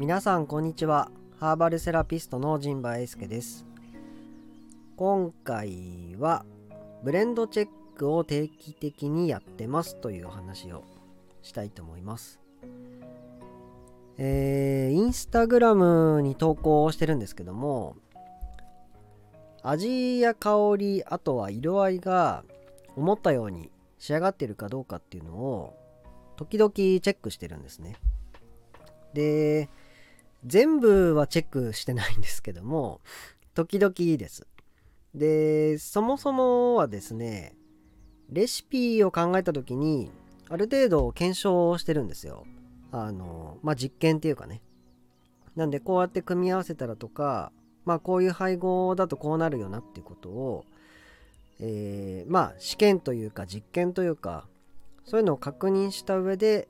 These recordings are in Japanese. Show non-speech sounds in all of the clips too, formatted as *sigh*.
皆さんこんにちは。ハーバルセラピストの陣馬英介です。今回はブレンドチェックを定期的にやってますというお話をしたいと思います。えー、インスタグラムに投稿してるんですけども味や香りあとは色合いが思ったように仕上がってるかどうかっていうのを時々チェックしてるんですね。で全部はチェックしてないんですけども時々です。でそもそもはですねレシピを考えた時にある程度検証してるんですよ。あのまあ実験っていうかね。なんでこうやって組み合わせたらとかまあこういう配合だとこうなるよなっていうことをえー、まあ試験というか実験というかそういうのを確認した上で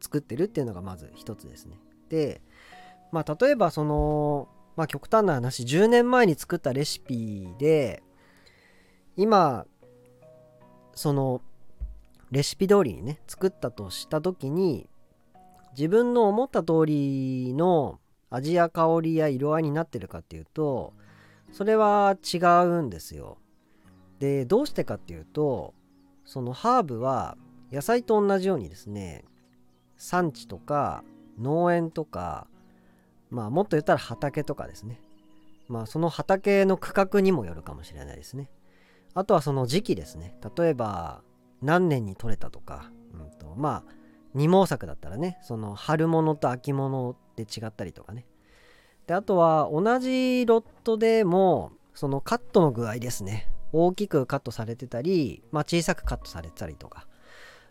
作ってるっていうのがまず一つですね。て、まあ、例えばその、まあ、極端な話10年前に作ったレシピで今そのレシピ通りにね作ったとした時に自分の思った通りの味や香りや色合いになってるかっていうとそれは違うんですよ。でどうしてかっていうとそのハーブは野菜と同じようにですね産地とか農園とかまあもっと言ったら畑とかですね。まあその畑の区画にもよるかもしれないですね。あとはその時期ですね。例えば何年に取れたとか、うんと、まあ二毛作だったらねその春物と秋物で違ったりとかね。であとは同じロットでもそのカットの具合ですね。大きくカットされてたり、まあ、小さくカットされてたりとか。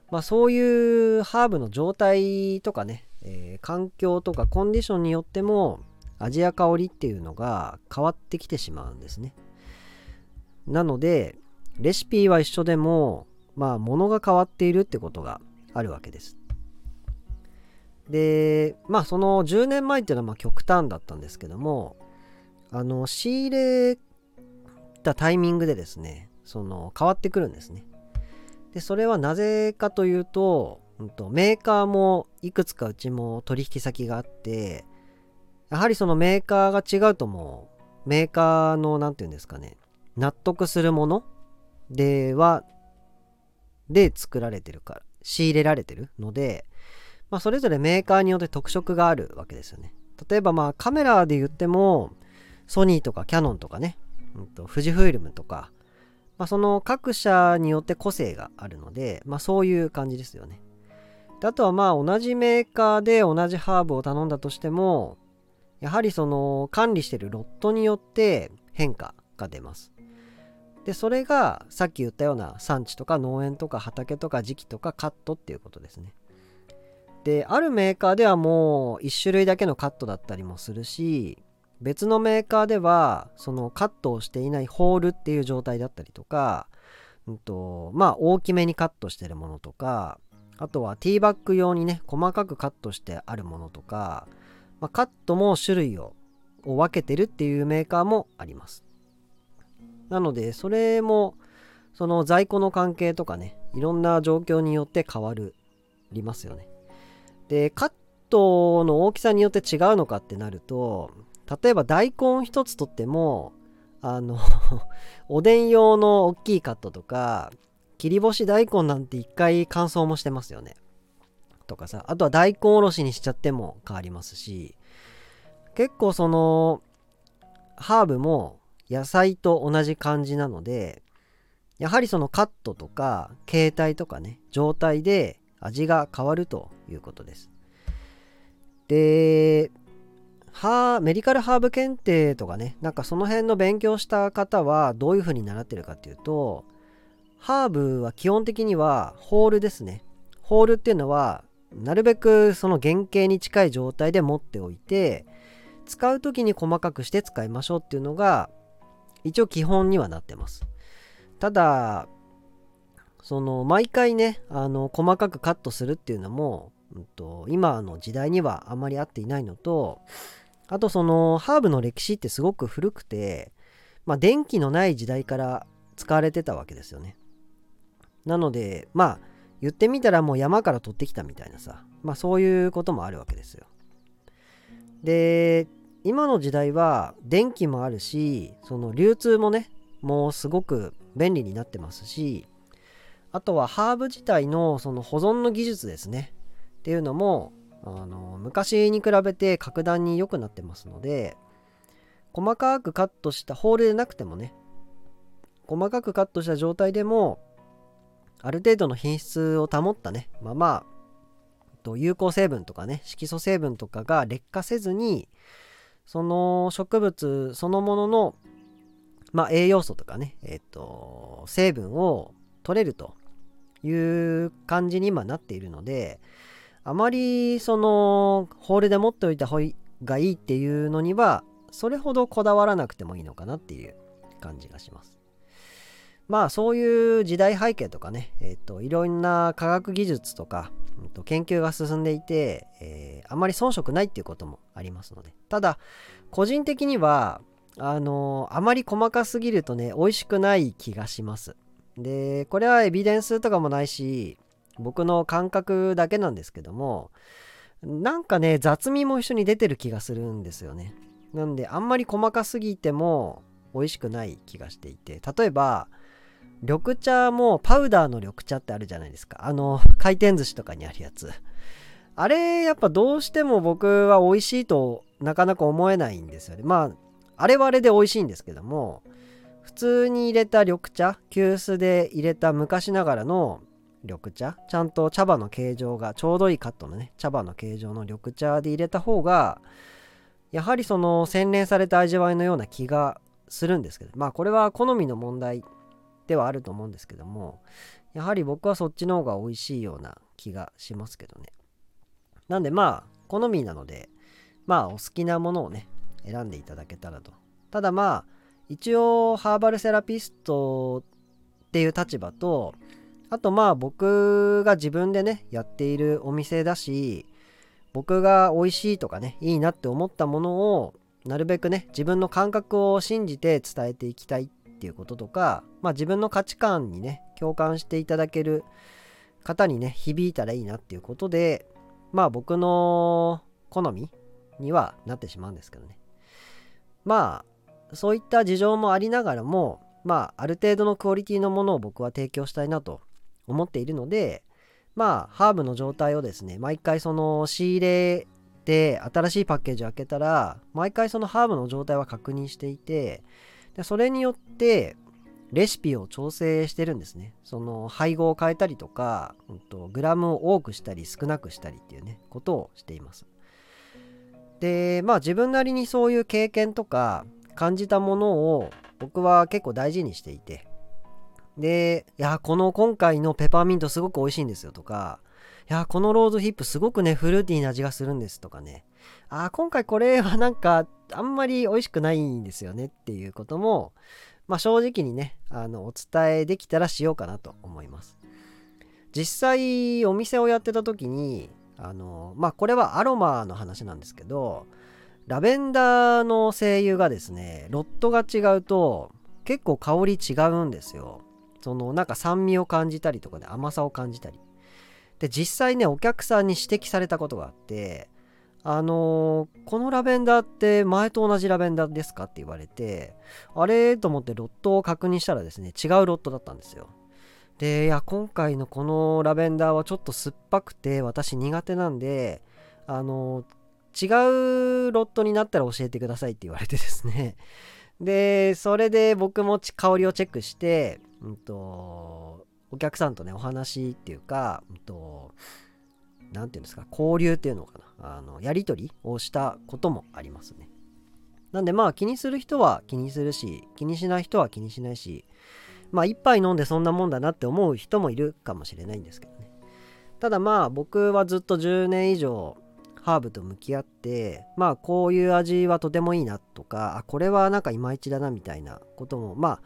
まあそういうハーブの状態とかねえー、環境とかコンディションによっても味や香りっていうのが変わってきてしまうんですね。なのでレシピは一緒でもまあ物が変わっているってことがあるわけです。でまあその10年前っていうのはまあ極端だったんですけどもあの仕入れたタイミングでですねその変わってくるんですね。でそれはなぜかというとんと、メーカーもいくつかうちも取引先があってやはりそのメーカーが違うともうメーカーの何て言うんですかね納得するものではで作られてるから仕入れられてるので、まあ、それぞれメーカーによって特色があるわけですよね。例えばまあカメラで言ってもソニーとかキヤノンとかね、うんと、富士フイルムとか、まあ、その各社によって個性があるので、まあ、そういう感じですよね。であとはまあ同じメーカーで同じハーブを頼んだとしてもやはりその管理してるロットによって変化が出ます。でそれがさっき言ったような産地とか農園とか畑とか時期とかカットっていうことですね。であるメーカーではもう1種類だけのカットだったりもするし別のメーカーではそのカットをしていないホールっていう状態だったりとか、うんとまあ大きめにカットしてるものとかあとはティーバッグ用にね細かくカットしてあるものとか、まあ、カットも種類を分けてるっていうメーカーもあります。なのでそれもその在庫の関係とかねいろんな状況によって変わりますよね。でカットの大きさによって違うのかってなると例えば大根一つとってもあの *laughs* おでん用の大きいカットとか切り干し大根なんて一回乾燥もしてますよね。とかさ、あとは大根おろしにしちゃっても変わりますし、結構その、ハーブも野菜と同じ感じなので、やはりそのカットとか形態とかね、状態で味が変わるということです。で、ハメディカルハーブ検定とかね、なんかその辺の勉強した方はどういう風に習ってるかっていうと、ハーブは基本的にはホールですね。ホールっていうのはなるべくその原型に近い状態で持っておいて使う時に細かくして使いましょうっていうのが一応基本にはなってます。ただその毎回ねあの細かくカットするっていうのも、うんと、今の時代にはあまり合っていないのとあとそのハーブの歴史ってすごく古くてまあ電気のない時代から使われてたわけですよね。なのでまあ言ってみたらもう山から取ってきたみたいなさ。まあそういうこともあるわけですよ。で今の時代は電気もあるしその流通もねもうすごく便利になってますしあとはハーブ自体のその保存の技術ですね。っていうのもあの昔に比べて格段に良くなってますので細かくカットしたホールでなくてもね細かくカットした状態でもある程度の品質を保ったねまあまあ有効成分とかね色素成分とかが劣化せずにその植物そのもののまあ栄養素とかねえっ、と成分を取れるという感じに今なっているのであまりそのホールで持っておいた方がいいっていうのにはそれほどこだわらなくてもいいのかなっていう感じがします。まあそういう時代背景とかね、えっ、といろんな科学技術とか、うん、と研究が進んでいて、えー、あまり遜色ないっていうこともありますのでただ個人的にはあのー、あまり細かすぎるとね美味しくない気がします。でこれはエビデンスとかもないし僕の感覚だけなんですけどもなんかね雑味も一緒に出てる気がするんですよねなんであんまり細かすぎても美味しくない気がしていて例えば緑茶もパウダーの緑茶ってあるじゃないですか。あの回転寿司とかにあるやつ。あれやっぱどうしても僕は美味しいとなかなか思えないんですよね。まああれはあれで美味しいんですけども普通に入れた緑茶急須で入れた昔ながらの緑茶。ちゃんと茶葉の形状がちょうどいいカットのね茶葉の形状の緑茶で入れた方がやはりその洗練された味わいのような気がするんですけど。まあこれは好みの問題ではあると思うんですけどもやはり僕はそっちの方が美味しいような気がしますけどね。なんでまあ好みなのでまあお好きなものをね選んでいただけたらと。ただまあ一応ハーバルセラピストっていう立場とあとまあ僕が自分でねやっているお店だし僕が美味しいとかねいいなって思ったものをなるべくね自分の感覚を信じて伝えていきたいっっていうこととかまあ自分の価値観にね共感していただける方にね響いたらいいなっていうことでまあ僕の好みにはなってしまうんですけどね。まあそういった事情もありながらもまあある程度のクオリティのものを僕は提供したいなと思っているのでまあハーブの状態をですね毎回その仕入れで新しいパッケージを開けたら毎回そのハーブの状態は確認していてでそれによってレシピを調整してるんですね。その配合を変えたりとか、うんと、グラムを多くしたり少なくしたりっていうねことをしています。でまあ自分なりにそういう経験とか感じたものを僕は結構大事にしていて。で、いや、この今回のペパーミントすごく美味しいんですよとか、いや、このローズヒップすごくね、フルーティーな味がするんですとかね、あ、今回これはなんかあんまり美味しくないんですよねっていうことも、まあ正直にね、あの、お伝えできたらしようかなと思います。実際お店をやってた時に、あの、まあこれはアロマの話なんですけど、ラベンダーの精油がですね、ロットが違うと結構香り違うんですよ。そのなんか酸味を感じたりとかで甘さを感じたりで実際ねお客さんに指摘されたことがあってあのー、このラベンダーって前と同じラベンダーですかって言われてあれと思ってロットを確認したらですね違うロットだったんですよ。でいや今回のこのラベンダーはちょっと酸っぱくて私苦手なんであのー、違うロットになったら教えてくださいって言われてですね。*laughs* でそれで僕も香りをチェックしてうんと、お客さんとね、お話っていうか、うんと、なんていうんですか、交流っていうのかな、あの、やり取りをしたこともありますね。なんでまあ気にする人は気にするし、気にしない人は気にしないし、まあ一杯飲んでそんなもんだなって思う人もいるかもしれないんですけどね。ただまあ僕はずっと10年以上ハーブと向き合ってまあこういう味はとてもいいなとかあこれはなんかいまいちだなみたいなこともまあ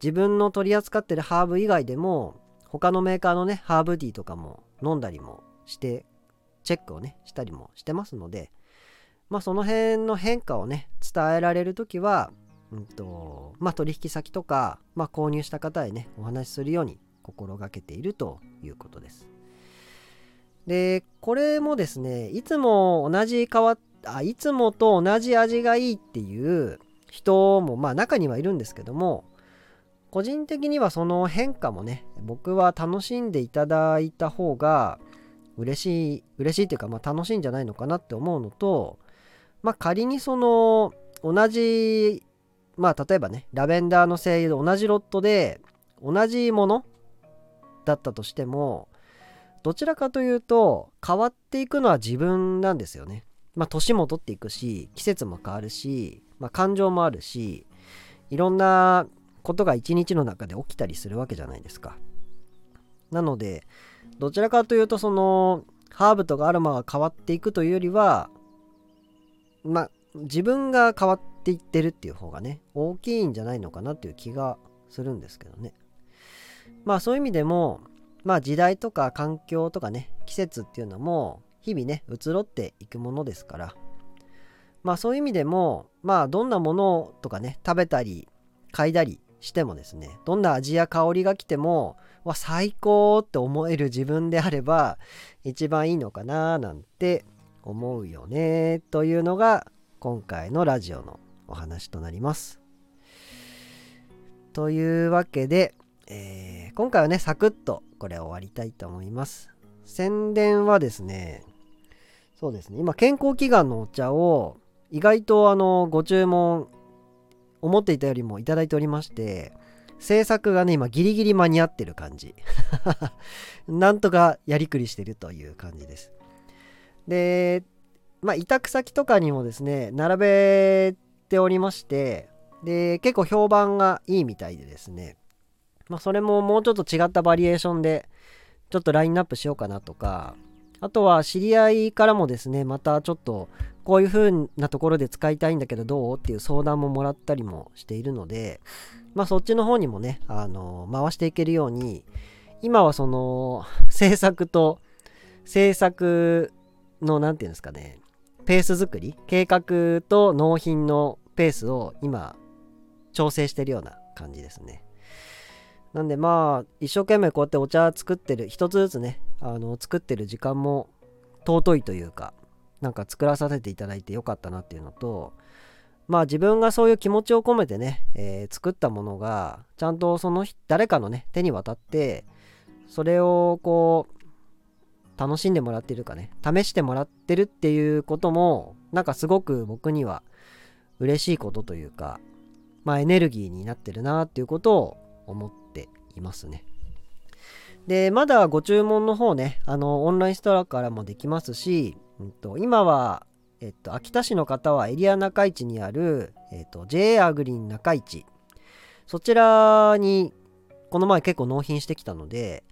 自分の取り扱ってるハーブ以外でも他のメーカーのねハーブティーとかも飲んだりもしてチェックをねしたりもしてますのでまあその辺の変化をね伝えられる時はうんとまあ取引先とか、まあ、購入した方へねお話しするように心がけているということです。でこれもですねいつも同じ変わあいつもと同じ味がいいっていう人もまあ中にはいるんですけども個人的にはその変化もね僕は楽しんでいただいた方が嬉しい嬉しいっていうかまあ楽しいんじゃないのかなって思うのとまあ仮にその同じまあ例えばねラベンダーの精油で同じロットで同じものだったとしてもどちらかというと変わっていくのは自分なんですよね。まあ年も取っていくし季節も変わるし、まあ、感情もあるしいろんなことが一日の中で起きたりするわけじゃないですか。なのでどちらかというとそのハーブとかアロマが変わっていくというよりはまあ自分が変わっていってるっていう方がね大きいんじゃないのかなっていう気がするんですけどね。まあそういう意味でもまあ時代とか環境とかね季節っていうのも日々ね移ろっていくものですからまあそういう意味でもまあどんなものとかね食べたり嗅いだりしてもですねどんな味や香りが来てもわ最高って思える自分であれば一番いいのかななんて思うよねというのが今回のラジオのお話となります。というわけで、えー、今回はねサクッとこれ終わりたいと思います。宣伝はですねそうですね今健康祈願のお茶を意外とあのご注文思っていたよりもいただいておりまして制作がね今ギリギリ間に合ってる感じ。*laughs* なんとかやりくりしてるという感じです。でまあ委託先とかにもですね並べておりましてで結構評判がいいみたいでですねまあそれももうちょっと違ったバリエーションでちょっとラインナップしようかなとかあとは知り合いからもですねまたちょっとこういう風なところで使いたいんだけどどうっていう相談ももらったりもしているのでまあそっちの方にもねあの回していけるように今はその制作と制作の何て言うんですかねペース作り計画と納品のペースを今調整してるような感じですね。なんでまあ一生懸命こうやってお茶作ってる一つずつねあの作ってる時間も尊いというかなんか作らさせていただいてよかったなっていうのとまあ自分がそういう気持ちを込めてね、えー、作ったものがちゃんとその誰かのね手に渡ってそれをこう楽しんでもらってるかね試してもらってるっていうこともなんかすごく僕には嬉しいことというかまあエネルギーになってるなっていうことを思っていますね。で、まだご注文の方ね、あの、オンラインストアからもできますし、うんと、今は、えっと、秋田市の方はエリア中市にある、えっと、JA アグリン中市。そちらに、この前結構納品してきたので、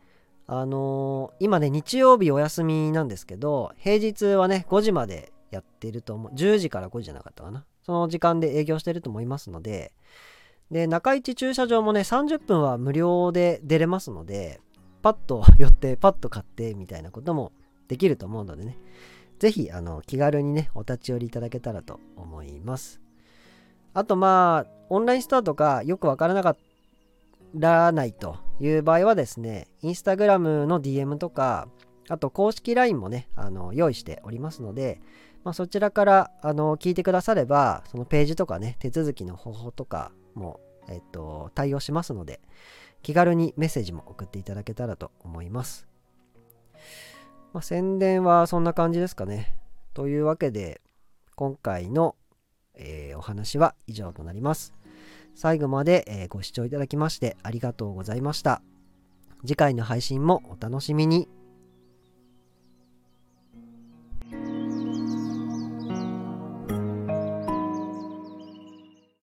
あのー、今ね、日曜日お休みなんですけど、平日はね、5時までやってると思う。10時から5時じゃなかったかな。その時間で営業してると思いますので、で、中市駐車場もね、30分は無料で出れますので、パッと寄ってパッと買ってみたいなこともできると思うのでね。是非あの気軽にねお立ち寄りいただけたらと思います。あとまあオンラインストアとかよくわからなかったないという場合はですねインスタグラムの DM とかあと公式 LINE もねあの用意しておりますので、まあ、そちらからあの聞いてくださればそのページとかね手続きの方法とかも、えっと、対応しますので気軽にメッセージも送っていただけたらと思います。まあ、宣伝はそんな感じですかね。というわけで、今回の、えー、お話は以上となります。最後まで、えー、ご視聴いただきましてありがとうございました。次回の配信もお楽しみに。